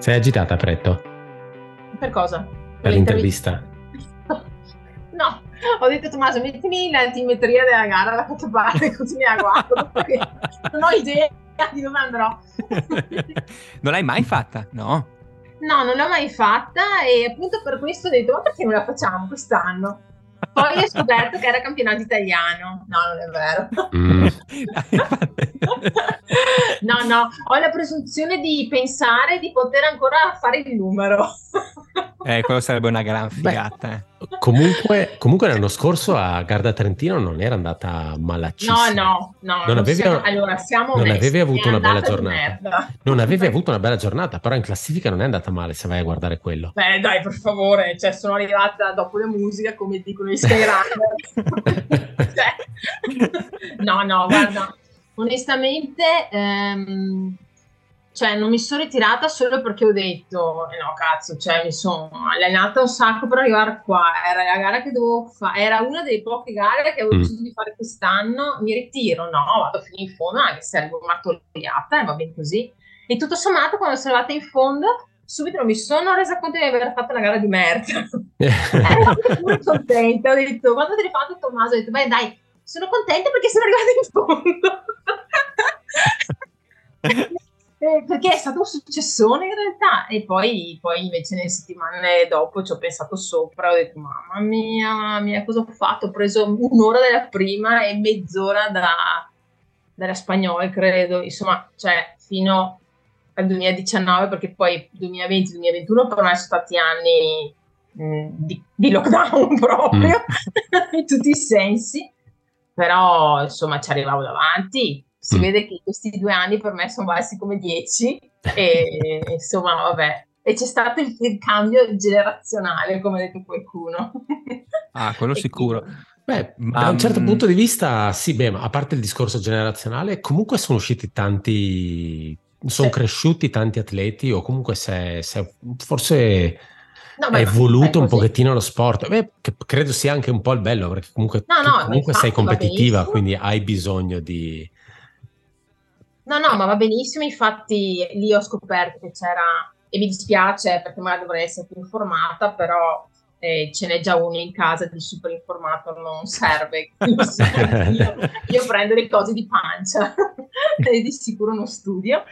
Sei agitata, Pretto? Per cosa? Per l'intervista? no, ho detto Tommaso, mettimi l'antimetria della gara da qualche parte così mi aguardo, perché non ho idea di dove andrò. non l'hai mai fatta? No. No, non l'ho mai fatta e appunto per questo ho detto, ma perché non la facciamo quest'anno? Poi ho scoperto che era campionato italiano. No, non è vero. Mm. no, no, ho la presunzione di pensare di poter ancora fare il numero. Eh, quello sarebbe una gran figata. Beh, comunque, comunque l'anno scorso a Garda Trentino non era andata malacissima. No, no, no. Non, avevi, siamo, allora, siamo non avevi avuto una bella giornata. Non avevi avuto una bella giornata, però in classifica non è andata male se vai a guardare quello. Beh, dai, per favore, cioè sono arrivata dopo la musica, come dicono i Skyrunner. cioè, no, no, guarda, onestamente... Ehm, cioè non mi sono ritirata solo perché ho detto, eh no cazzo, cioè mi sono allenata un sacco per arrivare qua, era la gara che dovevo fare, era una delle poche gare che avevo mm. deciso di fare quest'anno, mi ritiro, no, vado fino in fondo anche se ero martoriata e va bene così. E tutto sommato quando sono arrivata in fondo subito mi sono resa conto di aver fatto una gara di merda. ero pure contenta, ho detto, quando te l'hai fatto Tommaso, ho detto, beh dai, sono contenta perché sono arrivata in fondo. Eh, perché è stato un successone in realtà e poi, poi, invece nelle settimane dopo ci ho pensato sopra ho detto mamma mia, mamma mia cosa ho fatto? Ho preso un'ora della prima e mezz'ora da, dalla spagnola credo. Insomma cioè fino al 2019 perché poi 2020-2021 per me sono stati anni mm, di, di, lockdown proprio mm. in tutti i sensi. Però insomma ci arrivavo davanti si mm. vede che questi due anni per me sono valsi come dieci e insomma vabbè e c'è stato il, il cambio generazionale come ha detto qualcuno ah quello sicuro Beh, ma... da un certo punto di vista, sì, beh, ma a parte il discorso generazionale, comunque sono usciti tanti, sono sì. cresciuti tanti atleti, o comunque se, se forse no, è evoluto un pochettino lo sport. Beh, credo sia anche un po' il bello, perché comunque, no, no, comunque sei competitiva, quindi hai bisogno di, No, no, ma va benissimo, infatti lì ho scoperto che c'era, e mi dispiace perché magari dovrei essere più informata, però eh, ce n'è già uno in casa di super informato, non serve. io, io, prendo le cose di pancia e di sicuro non studio.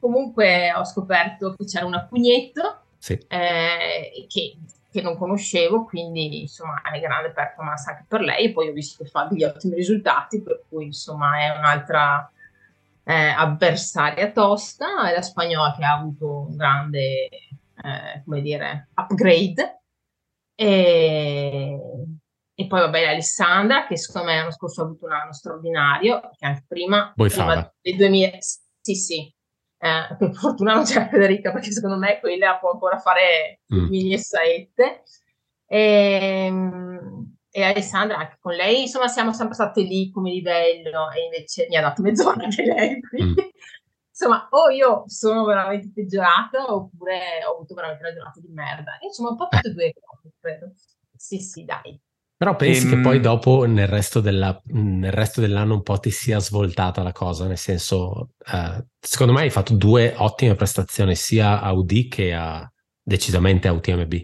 Comunque ho scoperto che c'era un pugnetto sì. eh, che, che, non conoscevo, quindi insomma è grande performance anche per lei. E poi ho visto che fa degli ottimi risultati, per cui insomma è un'altra eh, avversaria tosta, e la spagnola che ha avuto un grande, eh, come dire, upgrade. E, e poi vabbè Alessandra che secondo me l'anno scorso ha avuto un anno straordinario, che anche prima, prima del 2000, sì sì, eh, per fortuna non c'è Federica perché secondo me quella può ancora fare mm. 2007. E, ehm, e Alessandra anche con lei, insomma siamo sempre state lì come livello e invece mi ha dato mezz'ora anche lei, quindi mm. insomma o io sono veramente peggiorata oppure ho avuto veramente una giornata di merda, insomma un po' tutte e due cose credo, sì sì dai. Però pensi ehm... che poi dopo nel resto, della, nel resto, dell'anno un po' ti sia svoltata la cosa, nel senso, eh, secondo me hai fatto due ottime prestazioni sia a UD che a decisamente a UTMB.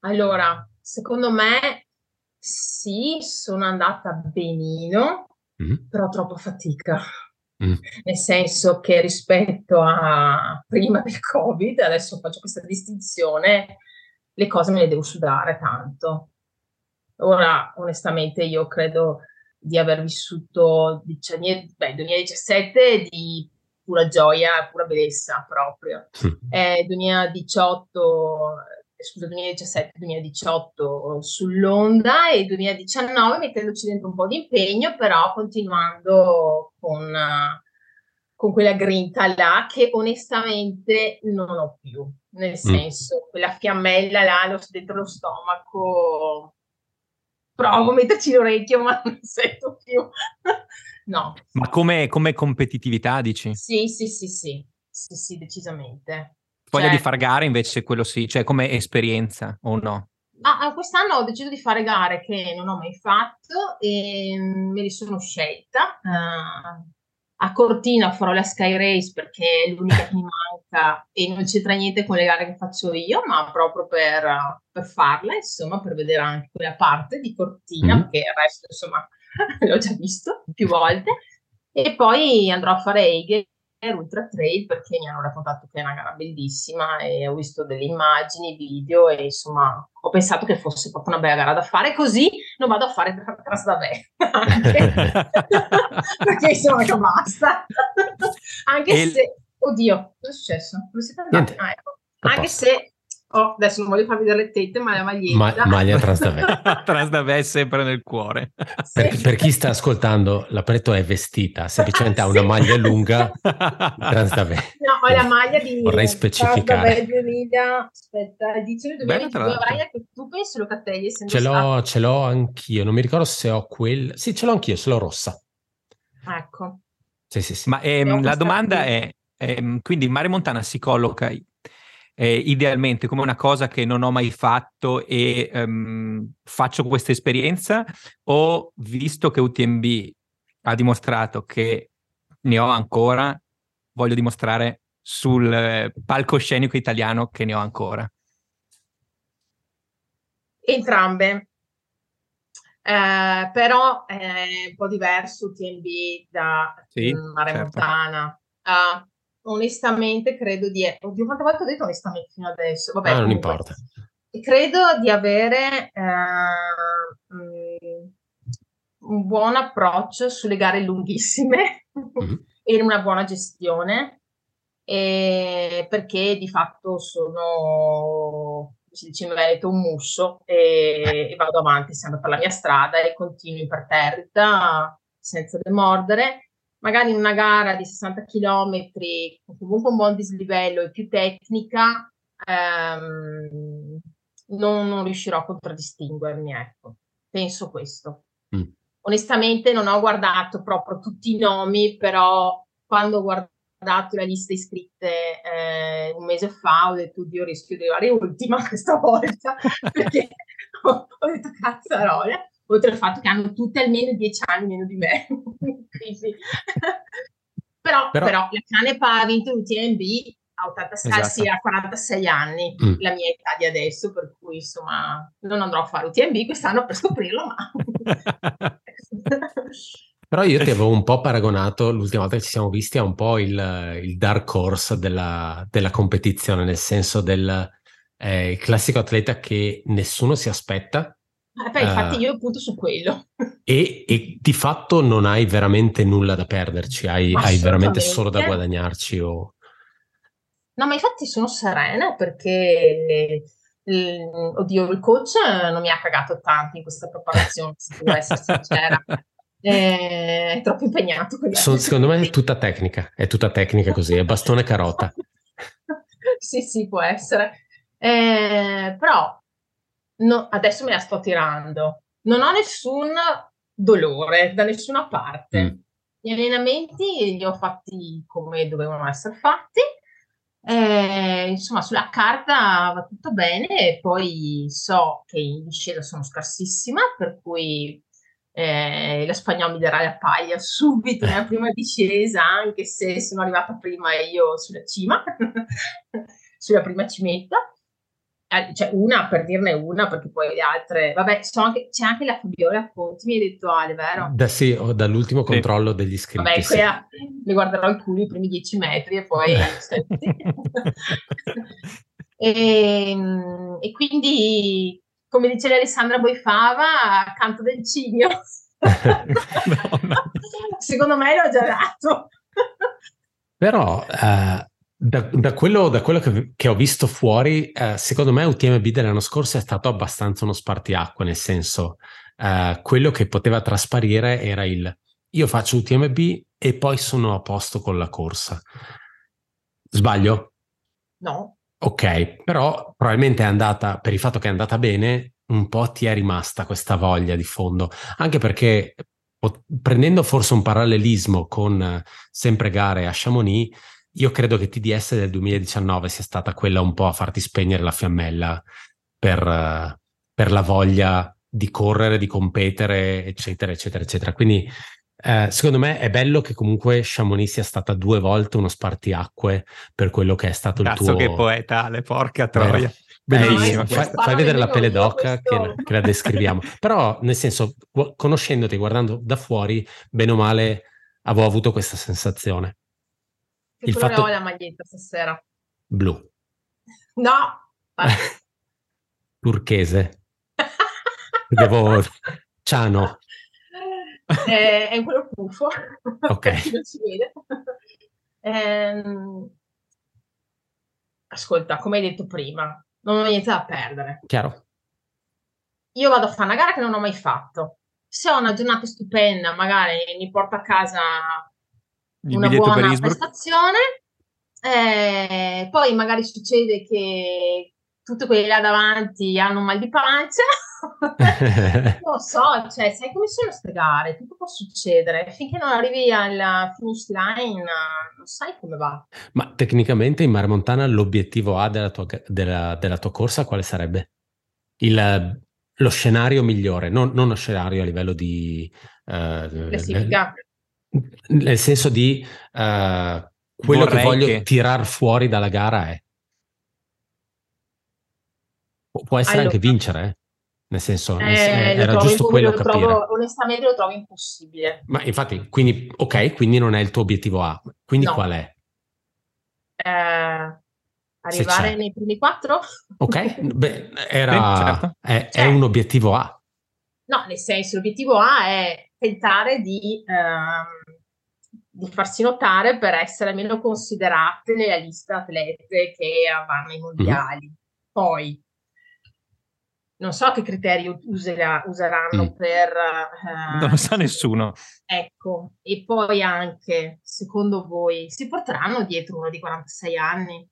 Allora, secondo me sì, sono andata benino, mm. però troppo fatica. Mm. Nel senso che rispetto a prima del Covid, adesso faccio questa distinzione, le cose me le devo sudare tanto. Ora, onestamente, io credo di aver vissuto beh, 2017 di pura gioia, pura bellezza proprio. Mm. Eh, 2018 scusa, 2017-2018 sull'onda e 2019 mettendoci dentro un po' di impegno, però continuando con, con quella grinta là che onestamente non ho più, nel mm. senso, mm. quella fiammella là dentro lo stomaco, provo a metterci l'orecchio ma non sento più. no. Ma come, come competitività dici? Sì, sì, sì, sì, sì, sì, decisamente. Voglia Cioè- di far gare invece quello sì, cioè come esperienza o no? Ah, ah, quest'anno ho deciso di fare gare che non ho mai fatto e mm, me li sono scelta. Eh, a Cortina farò la Sky Race perché è l'unica che mi manca e non c'entra niente con le gare che faccio io, ma proprio per, per farla, insomma, per vedere anche quella parte di Cortina, Mhm. perché il resto, insomma, l'ho già visto più volte. E poi andrò a fare Eger Ultra Trail perché mi hanno raccontato che è una gara bellissima e ho visto delle immagini, video e insomma ho pensato che fosse proprio una bella gara da fare così non vado a fare tra- Trasdavè perché insomma che basta. Anche E se oddio cosa è successo? Ah, ecco. Anche se oh, adesso non voglio farvi vedere le tette ma la maglietta Ma- maglia Trasdavè. Trasdavè è sempre nel cuore. Per, Sì. per chi sta ascoltando, la Preto è vestita, semplicemente ha una Sì. maglia lunga Trasdavè. No, ho la maglia di Vorrei specificare. Trasdavè 2000, aspetta, edizione Bella, tra 2022, l'altro. avrai anche tu penso Locatelli essendo Ce l'ho, stato. ce l'ho anch'io, non mi ricordo se ho quel... Sì, ce l'ho anch'io, ce l'ho rossa. Ecco. Sì, sì, sì. Ma ehm, la domanda qui. è, ehm, quindi Mare Montana si colloca eh, idealmente come una cosa che non ho mai fatto e ehm, faccio questa esperienza o visto che UTMB ha dimostrato che ne ho ancora, voglio dimostrare sul eh, palcoscenico italiano che ne ho ancora. Entrambe. Eh, però è un po' diverso UTMB da Sì, Mare certo. Montana. Ah, onestamente credo di... Oddio, quante volte ho detto onestamente fino adesso? Vabbè, Ah, non comunque, importa. Credo di avere eh, un buon approccio sulle gare lunghissime Mhm. e una buona gestione, e perché di fatto sono, si dice in Veneto, un musso e, e vado avanti sempre per la mia strada e continuo imperterrita senza demordere. Magari in una gara di 60 km, comunque un buon dislivello e più tecnica, ehm, non, non riuscirò a contraddistinguermi, ecco. Penso questo. Mm. Onestamente non ho guardato proprio tutti i nomi, però quando ho guardato la lista iscritte eh, un mese fa ho detto, oddio, rischio di arrivare ultima questa volta, perché ho, ho detto cazzarola, oltre al fatto che hanno tutte almeno 10 anni meno di me. Quindi... però, Però- però... la Canepa ha vinto l'UTMB a 86, Esatto. sì, a 46 anni, Mm. la mia età di adesso, per cui insomma non andrò a fare UTMB quest'anno per scoprirlo, ma... Però io ti avevo un po' paragonato l'ultima volta che ci siamo visti a un po' il, il dark horse della, della competizione, nel senso del eh, classico atleta che nessuno si aspetta Eh, beh, infatti Eh. io punto su quello. e, e di fatto non hai veramente nulla da perderci, hai, hai veramente solo da guadagnarci. O... No, ma infatti sono serena perché, eh, oddio, il coach non mi ha cagato tanto in questa preparazione, se devo essere sincera. Eh, È troppo impegnato Sono- secondo me è tutta tecnica, è tutta tecnica così, è bastone carota. Sì, sì, può essere. Eh, però no, adesso me la sto tirando. Non ho nessun dolore da nessuna parte. Mm. Gli allenamenti li ho fatti come dovevano essere fatti. Eh, insomma, sulla carta va tutto bene, e poi so che in discesa sono scarsissima, per cui eh, la spagnola mi darà la paglia subito nella prima discesa, anche se sono arrivata prima io sulla cima, sulla prima cimetta. Eh, Cioè una per dirne una, perché poi le altre, vabbè, anche- c'è anche la Fabiola Conti, mi hai detto Ale, vero? Da, sì, o dall'ultimo Sì. controllo degli iscritti. Vabbè, sì. quella mi guarderò il culo i primi dieci metri e poi... e, e quindi, come dice Alessandra Boifava, canto del cigno. no. Secondo me l'ho già dato. Però eh, da, da quello, da quello che, che ho visto fuori, eh, secondo me UTMB dell'anno scorso è stato abbastanza uno spartiacque, nel senso eh, quello che poteva trasparire era il io faccio UTMB e poi sono a posto con la corsa. Sbaglio? No, Ok, però probabilmente è andata, per il fatto che è andata bene, un po' ti è rimasta questa voglia di fondo, anche perché prendendo forse un parallelismo con eh, sempre gare a Chamonix, io credo che TDS del 2019 sia stata quella un po' a farti spegnere la fiammella per, per la voglia di correre, di competere, eccetera, eccetera, eccetera. Quindi eh, secondo me è bello che comunque Chamonix sia stata due volte uno spartiacque per quello che è stato Cazzo il tuo... che poetale, porca troia. Bellissimo, no, fai, fai vedere la pelle d'oca che, che, la descriviamo. Però, nel senso, conoscendoti, guardando da fuori, bene o male, avevo avuto questa sensazione. Che il fatto... ho la maglietta stasera? Blu. No! Turchese. Devo... Ciano. È, è quello puffo. Ok. non si vede. Ehm... Ascolta, come hai detto prima, non ho niente da perdere. Chiaro. Io vado a fare una gara che non ho mai fatto. Se ho una giornata stupenda, magari mi porto a casa Il una buona prestazione, eh, poi magari succede che tutti quelli là davanti hanno un mal di pancia. non lo so, cioè, sai come sono queste gare? Tutto può succedere. Finché non arrivi alla finish line, non sai come va. Ma tecnicamente in Mare Montana l'obiettivo A della tua, della, della tua corsa quale sarebbe? Il, lo scenario migliore, non, non, lo scenario a livello di... Uh, Classifica. Nel, senso di uh, quello Vorrei che voglio che... tirar fuori dalla gara è Può essere allora, anche vincere, eh? nel senso, eh, era giusto quello capire. Trovo, onestamente lo trovo impossibile. Ma infatti, quindi, ok, quindi non è il tuo obiettivo A, quindi no. qual è? Eh, arrivare nei primi quattro? Ok, beh, era, certo. è, è, un obiettivo A. No, nel senso, l'obiettivo A è tentare di, ehm, di farsi notare per essere meno considerate nella lista atlete che vanno ai mondiali. Mm-hmm. Poi, non so che criteri userà, useranno mm. per... Uh, non lo sa nessuno. Ecco, e poi anche, secondo voi, si porteranno dietro uno di 46 anni?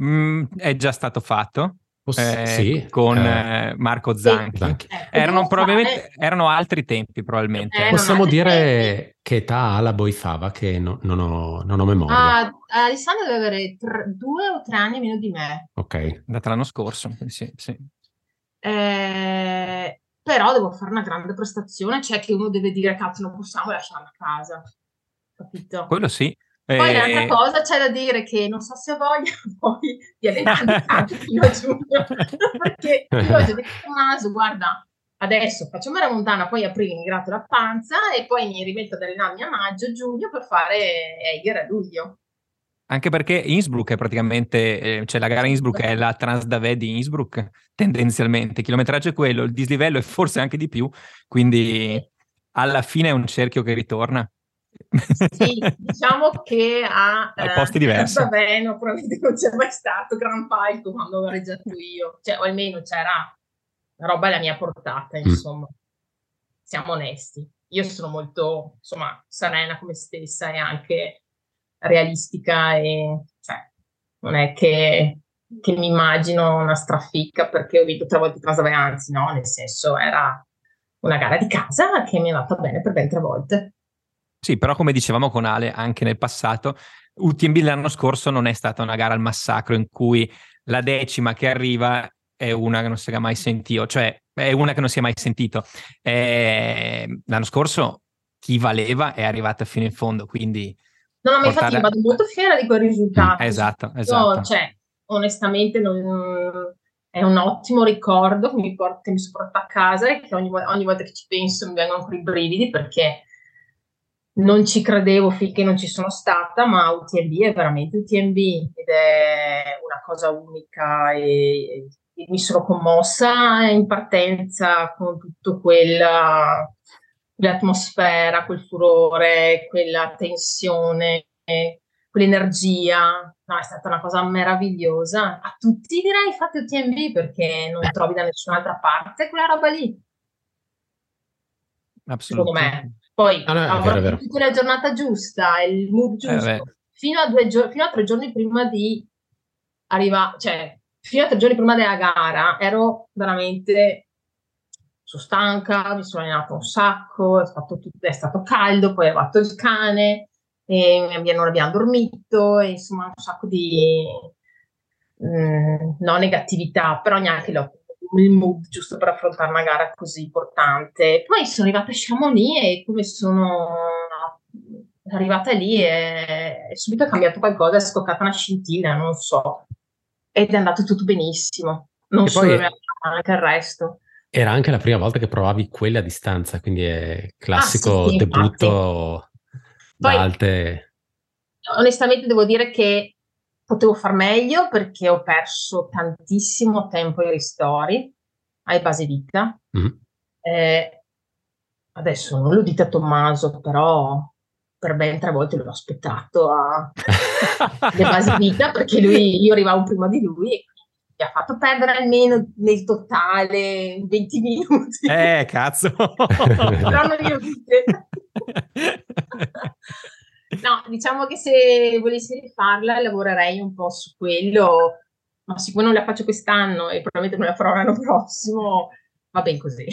Mm, è già stato fatto. Eh, sì, con eh, Marco Zanchi. Zanchi. Erano, probabilmente, erano altri tempi, probabilmente. Eh, Possiamo dire tempi. che età ha la Boifava, che no, non, ho, non, ho, memoria. Ah, Alessandro deve avere tre, due o tre anni meno di me. Ok. Data l'anno scorso, sì. sì. Eh, però devo fare una grande prestazione, cioè che uno deve dire, cazzo, non possiamo lasciarla a casa. Capito? Quello sì. Poi eh... un'altra cosa c'è da dire che non so se ho voglia poi di allenarmi anche fino a giugno, perché io ho già detto Tommaso, guarda, adesso faccio mare montana, poi aprile mi gratto la panza e poi mi rimetto ad allenarmi a maggio, giugno per fare Eiger a luglio. Anche perché Innsbruck è praticamente, eh, cioè la gara Innsbruck è la Transdave di Innsbruck, tendenzialmente. Il chilometraggio è quello, il dislivello è forse anche di più, quindi alla fine è un cerchio che ritorna. Sì, diciamo che a, a posti diversi. Eh, Baveno probabilmente non c'è mai stato Gran Palco quando ho gareggiato io, cioè, o almeno c'era una roba alla mia portata, mm. insomma. Mm. Siamo onesti. Io sono molto, insomma, serena come stessa e anche realistica e cioè, non è che, che mi immagino una strafficca perché ho vinto tre volte Trasave, anzi no, nel senso era una gara di casa che mi è andata bene per ben tre volte. Sì, però come dicevamo con Ale anche nel passato, UTMB l'anno scorso non è stata una gara al massacro in cui la decima che arriva è una che non si è mai sentito, cioè è una che non si è mai sentito. Eh, l'anno scorso chi valeva è arrivata fino in fondo, quindi... No, no, ma portare... infatti vado molto fiera di quel risultato. Mm, esatto, esatto. No, cioè, onestamente non... è un ottimo ricordo che mi, porta, che mi sono portata a casa e che ogni, ogni volta che ci penso mi vengono ancora i brividi perché non ci credevo finché non ci sono stata, ma UTMB è veramente UTMB ed è una cosa unica e mi sono commossa in partenza con tutto quella l'atmosfera, quel furore, quella tensione, quell'energia. No, è stata una cosa meravigliosa. A tutti direi fate UTMB perché non trovi da nessun'altra parte quella roba lì. Secondo me. Poi ah, no, avrò tutta la giornata giusta, il mood eh, giusto, eh, fino, a due gio- fino a tre giorni prima di arrivare, cioè fino a tre giorni prima della gara ero veramente sono stanca, mi sono allenata un sacco, è, tutto, è stato caldo, poi è arrivato il cane, non abbiamo dormito, e insomma un sacco di mh, mm, non negatività, però neanche lo, il mood giusto per affrontare una gara così importante. Poi sono arrivata a Chamonix e come sono arrivata lì e, e subito è cambiato qualcosa, è scoccata una scintilla, non so, ed è andato tutto benissimo, non e solo poi... anche il resto. Era anche la prima volta che provavi quelle a distanza, quindi è classico ah, sì, debutto da Poi, alte... Onestamente devo dire che potevo far meglio perché ho perso tantissimo tempo ai ristori, ai base vita. Mm-hmm. Eh, adesso non lo dite a Tommaso, però per ben tre volte l'ho aspettato a le base vita perché lui, io arrivavo prima di lui e mi ha fatto perdere almeno nel totale 20 minuti. Eh, cazzo! Però non io dite. no, diciamo che se volessi rifarla lavorerei un po' su quello, ma siccome non la faccio quest'anno e probabilmente non la farò l'anno prossimo, va ben così.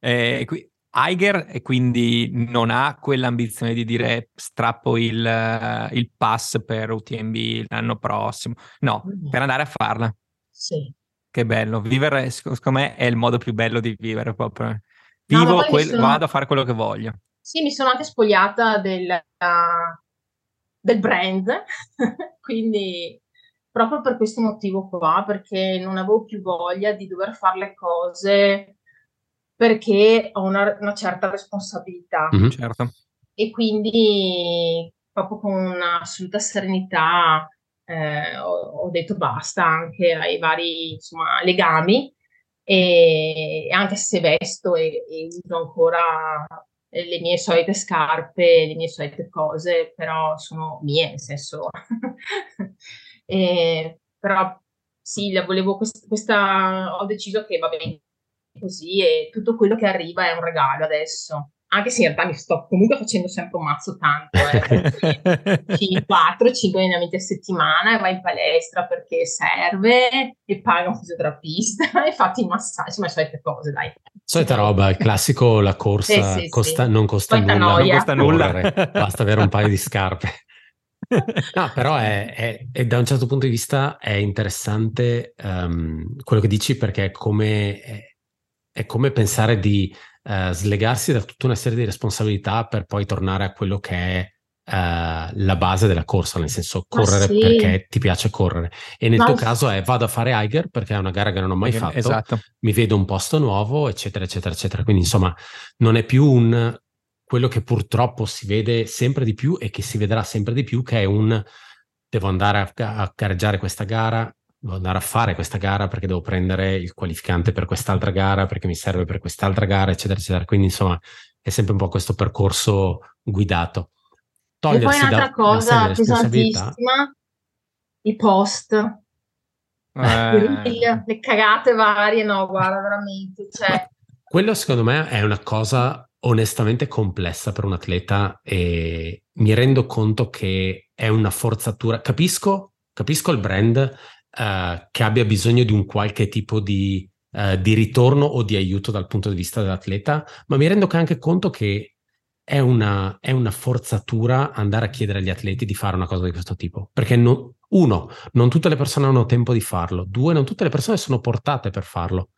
eh, qui, Eiger e quindi non ha quell'ambizione di dire strappo il, il pass per UTMB l'anno prossimo, no, mm. per andare a farla. Sì. Che bello, vivere secondo me è il modo più bello di vivere proprio. Vivo, no, quel, sono... vado a fare quello che voglio. Sì, mi sono anche spogliata del, uh, del brand, quindi proprio per questo motivo qua, perché non avevo più voglia di dover fare le cose perché ho una, una certa responsabilità. Mm-hmm, certo. E quindi proprio con un'assoluta serenità eh, ho, ho, detto basta anche ai vari insomma, legami e anche se vesto e, e uso ancora le mie solite scarpe, le mie solite cose, però sono mie, nel senso. e, però sì, volevo quest- questa, ho deciso che va bene così e tutto quello che arriva è un regalo adesso anche se in realtà mi sto comunque facendo sempre un mazzo tanto, eh, 4-5 allenamenti a settimana e vai in palestra perché serve e paga un fisioterapista e fatti i massaggi, ma solite cose, dai. Solita roba, il classico, la corsa sì, sì, costa, sì. non costa nulla, non costa nulla, basta avere un paio di scarpe. No, però è, è, è, da un certo punto di vista è interessante um, quello che dici perché è come, è, è come pensare di uh, slegarsi da tutta una serie di responsabilità per poi tornare a quello che è uh, la base della corsa, nel senso correre sì. perché ti piace correre. E nel Ma tuo caso è vado a fare Eiger perché è una gara che non ho mai fatto, esatto. mi vedo un posto nuovo, eccetera, eccetera, eccetera. Quindi insomma non è più un quello che purtroppo si vede sempre di più e che si vedrà sempre di più, che è un devo andare a, a gareggiare questa gara, devo andare a fare questa gara perché devo prendere il qualificante per quest'altra gara, perché mi serve per quest'altra gara, eccetera, eccetera. Quindi, insomma, è sempre un po' questo percorso guidato. Togliersi e poi un'altra da, cosa pesantissima, i post. Eh. Le cagate varie, no, guarda, veramente. Cioè... Quello secondo me è una cosa onestamente complessa per un atleta e mi rendo conto che è una forzatura. Capisco, capisco il brand uh, che abbia bisogno di un qualche tipo di, uh, di, ritorno o di aiuto dal punto di vista dell'atleta, ma mi rendo anche conto che è una, è una forzatura andare a chiedere agli atleti di fare una cosa di questo tipo, perché no, uno, non tutte le persone hanno tempo di farlo, due, non tutte le persone sono portate per farlo.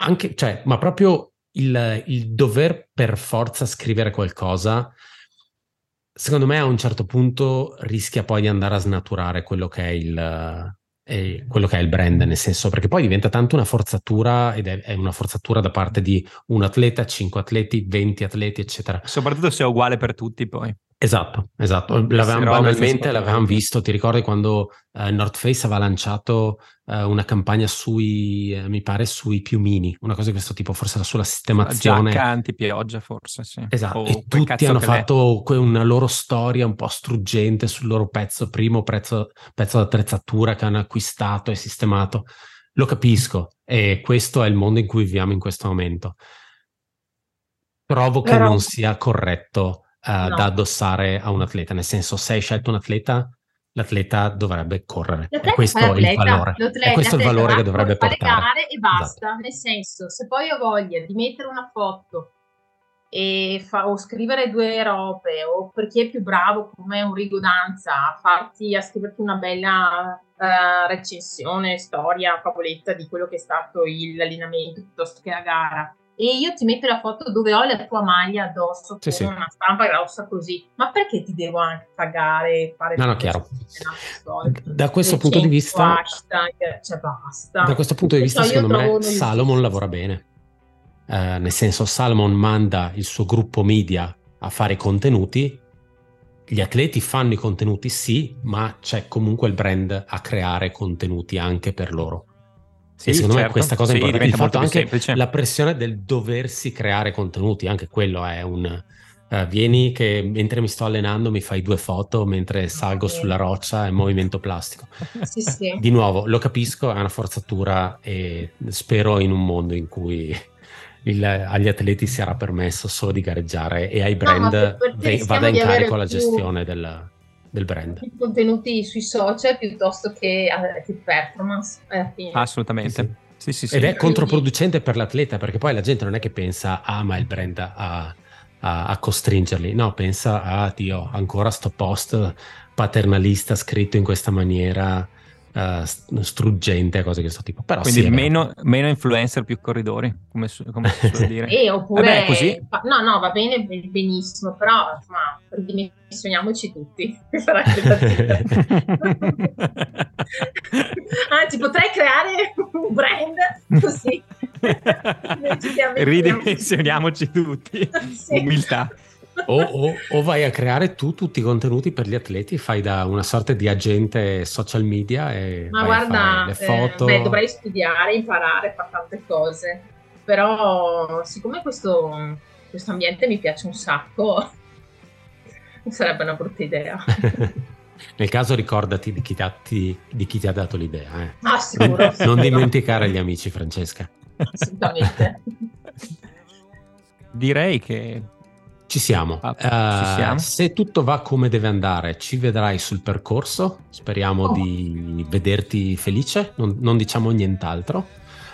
Anche, cioè, ma proprio il, il dover per forza scrivere qualcosa secondo me a un certo punto rischia poi di andare a snaturare quello che è il, è quello che è il brand, nel senso perché poi diventa tanto una forzatura ed è, è, una forzatura da parte di un atleta, cinque atleti, venti atleti, eccetera. Soprattutto se è uguale per tutti poi. Esatto, esatto. L'avevamo banalmente, l'avevamo visto, ti ricordi quando uh, North Face aveva lanciato uh, una campagna sui, uh, mi pare, sui piumini, una cosa di questo tipo, forse era sulla sistemazione. Giacca anti-pioggia forse, sì. Esatto, o e tutti hanno fatto que- una loro storia un po' struggente sul loro pezzo, primo pezzo, pezzo d'attrezzatura che hanno acquistato e sistemato. Lo capisco e questo è il mondo in cui viviamo in questo momento. Trovo che Però... non sia corretto uh, no. da addossare a un atleta, nel senso se hai scelto un atleta, l'atleta dovrebbe correre. L'atleta è questo il valore. È questo il valore che dovrebbe portare. E basta, esatto. nel senso se poi ho voglia di mettere una foto e fa, o scrivere due robe o per chi è più bravo come un Rigo Danza a farti a scriverti una bella uh, recensione, storia, favoletta di quello che è stato il, l'allenamento piuttosto che la gara e io ti metto la foto dove ho la tua maglia addosso sì, con sì. una stampa grossa così, ma perché ti devo anche pagare fare No, no, chiaro. Da questo punto di vista hashtag, cioè basta. Da questo punto di vista, secondo me Salomon lavora bene. Eh, nel senso Salmon manda il suo gruppo media a fare i contenuti, gli atleti fanno i contenuti sì, ma c'è comunque il brand a creare contenuti anche per loro. Sì, e secondo certo. me questa cosa sì, è importante. Il fatto anche semplice. la pressione del doversi creare contenuti, anche quello è un... Uh, vieni che mentre mi sto allenando mi fai due foto mentre salgo okay. sulla roccia in movimento plastico. Sì, sì. Di nuovo, lo capisco, è una forzatura e spero in un mondo in cui il, agli atleti sarà permesso solo di gareggiare e ai brand no, vada in carico la gestione del, del brand. I contenuti sui social piuttosto che, eh, che performance. Eh, Assolutamente. Sì, sì, sì. Ed è controproducente per l'atleta perché poi la gente non è che pensa, ah, ma il brand ha, a, a, costringerli, no, pensa, ah, Dio, ancora sto post paternalista scritto in questa maniera uh, struggente, cose di questo tipo. Però Quindi sì, meno, meno, influencer, più corridori, come, come si suol dire. e oppure, Vabbè, così... no, no, va bene benissimo, però insomma, ridimensioniamoci tutti. Anzi, potrei creare un brand così. Ridimensioniamoci tutti. sì. Umiltà. O, o, o, vai a creare tu tutti i contenuti per gli atleti, fai da una sorta di agente social media e Ma guarda, le foto. Eh, beh, dovrei studiare, imparare, fare tante cose. Però, siccome questo, questo ambiente mi piace un sacco, sarebbe una brutta idea. Nel caso ricordati di chi ti ha, di chi ti ha dato l'idea. Eh. Ah, sicuro, non, non dimenticare gli amici, Francesca. Assolutamente. Direi che ci siamo. Ah, uh, ci siamo. Se tutto va come deve andare, ci vedrai sul percorso. Speriamo oh. di vederti felice. Non, non diciamo nient'altro.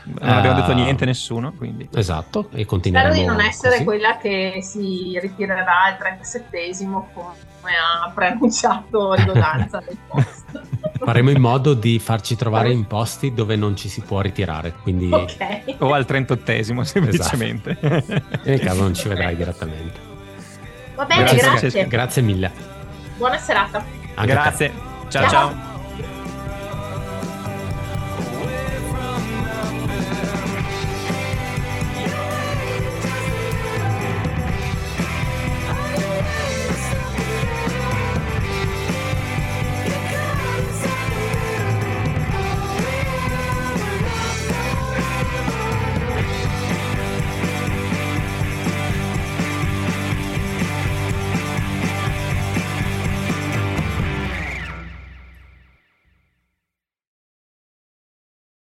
Non abbiamo detto niente nessuno, quindi. Esatto, e continueremo Spero di non essere così. quella che si ritirerà al 37esimo come ha preannunciato Rigodanza del post. Faremo in modo di farci trovare in posti dove non ci si può ritirare, quindi... Okay. O al 38esimo semplicemente. Esatto. Nel caso non ci vedrai direttamente. Va bene, grazie. Grazie, grazie mille. Buona serata. Anche grazie. Ciao ciao. ciao.